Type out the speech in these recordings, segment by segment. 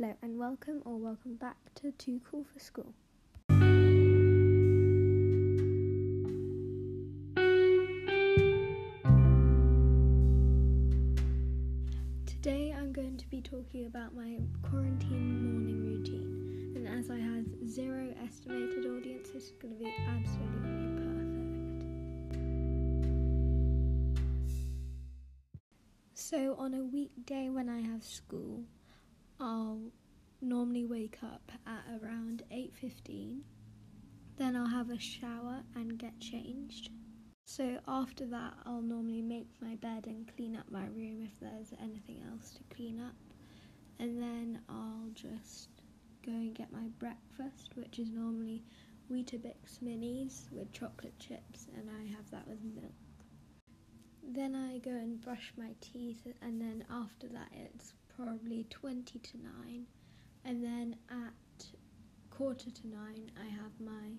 Hello and welcome or welcome back to Too Cool for School. Today I'm going to be talking about my quarantine morning routine, and as I have zero estimated audience, it's going to be absolutely perfect. So, on a weekday when I have school, I'll normally wake up at around 8:15. Then I'll have a shower and get changed. So after that, I'll normally make my bed and clean up my room if there's anything else to clean up. And then I'll just go and get my breakfast, which is normally Weetabix minis with chocolate chips, and I have that with milk. Then I go and brush my teeth, and then after that, it's probably 20 to 9. And then at quarter to 9, I have my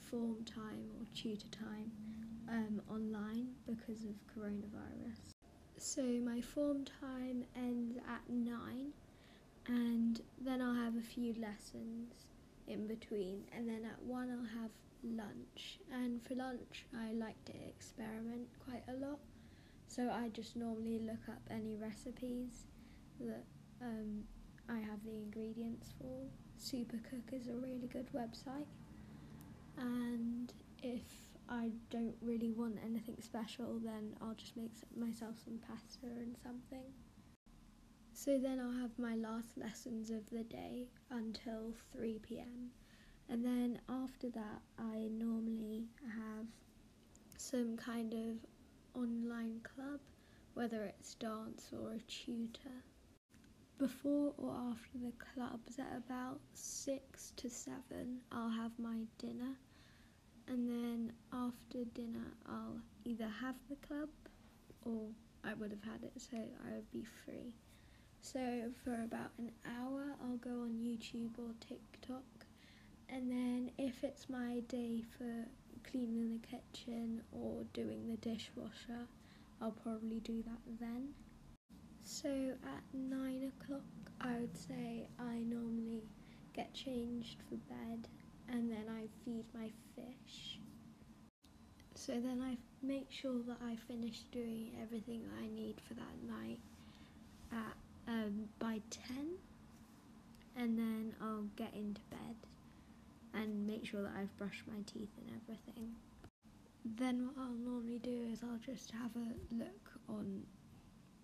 form time or tutor time um, online because of coronavirus. So my form time ends at 9 and then I'll have a few lessons in between and then at 1 I'll have lunch and for lunch I like to experiment quite a lot so I just normally look up any recipes that um, I have the ingredients for. Supercook is a really good website and if I don't really want anything special, then I'll just make myself some pasta and something. So then I'll have my last lessons of the day until 3 pm. And then after that, I normally have some kind of online club, whether it's dance or a tutor. Before or after the clubs at about 6 to 7, I'll have my dinner and then after dinner I'll either have the club or I would have had it so I would be free. So for about an hour I'll go on YouTube or TikTok and then if it's my day for cleaning the kitchen or doing the dishwasher I'll probably do that then. So at nine o'clock I would say I normally get changed for bed and then I feed my fish. So then I make sure that I finish doing everything that I need for that night at um, by 10 and then I'll get into bed and make sure that I've brushed my teeth and everything. Then what I'll normally do is I'll just have a look on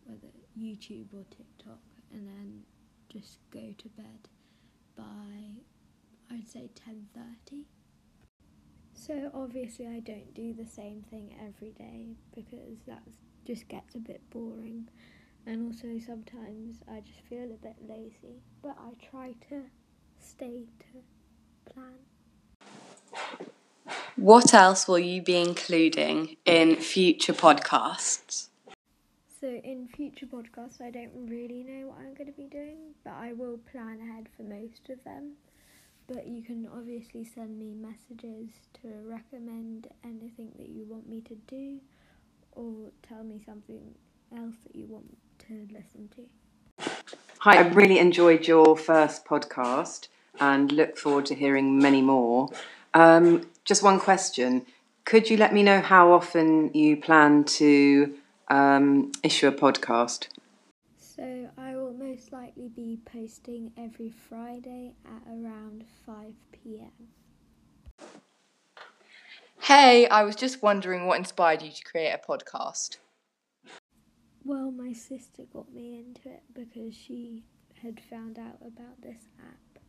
whether YouTube or TikTok and then just go to bed by I'd say 10:30. So obviously I don't do the same thing every day because that just gets a bit boring and also sometimes I just feel a bit lazy, but I try to stay to plan. What else will you be including in future podcasts? So, in future podcasts, I don't really know what I'm going to be doing, but I will plan ahead for most of them but you can obviously send me messages to recommend anything that you want me to do or tell me something else that you want to listen to. Hi, I really enjoyed your first podcast and look forward to hearing many more. Um, just one question. Could you let me know how often you plan to um, issue a podcast? So I will most likely be posting every Friday at around 5 pm. Hey, I was just wondering what inspired you to create a podcast. Well, my sister got me into it because she had found out about this app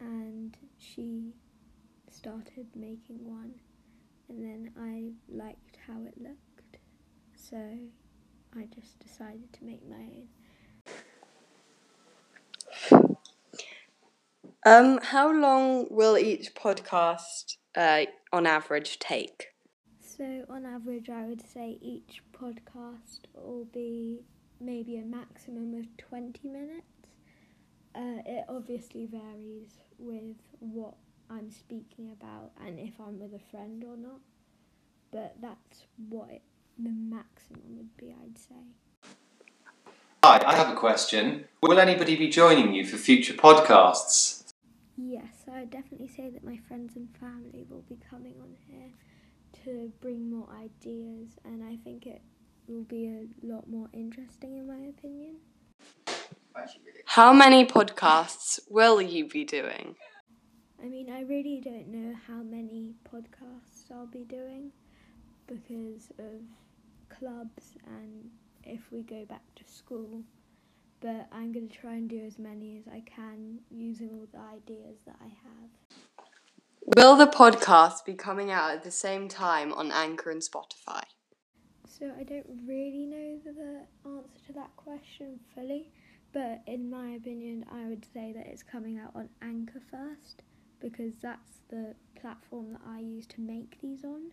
and she started making one and then I liked how it looked so I just decided to make my own. Um, how long will each podcast, uh, on average, take? So, on average, I would say each podcast will be maybe a maximum of 20 minutes. Uh, it obviously varies with what I'm speaking about and if I'm with a friend or not, but that's what it, the maximum would be, I'd say. Hi, I have a question. Will anybody be joining you for future podcasts? Yes, I would definitely say that my friends and family will be coming on here to bring more ideas, and I think it will be a lot more interesting, in my opinion. How many podcasts will you be doing? I mean, I really don't know how many podcasts I'll be doing because of clubs and if we go back to school. But I'm going to try and do as many as I can using all the ideas that I have. Will the podcast be coming out at the same time on Anchor and Spotify? So I don't really know the answer to that question fully, but in my opinion, I would say that it's coming out on Anchor first because that's the platform that I use to make these on,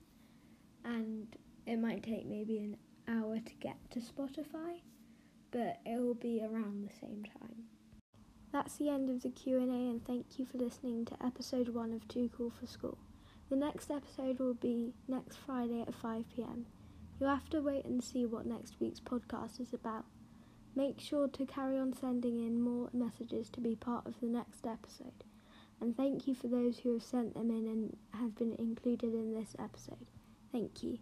and it might take maybe an hour to get to Spotify, but it will be around the same time. That's the end of the Q&A and thank you for listening to episode 1 of Too Cool for School. The next episode will be next Friday at 5pm. You'll have to wait and see what next week's podcast is about. Make sure to carry on sending in more messages to be part of the next episode. And thank you for those who have sent them in and have been included in this episode. Thank you.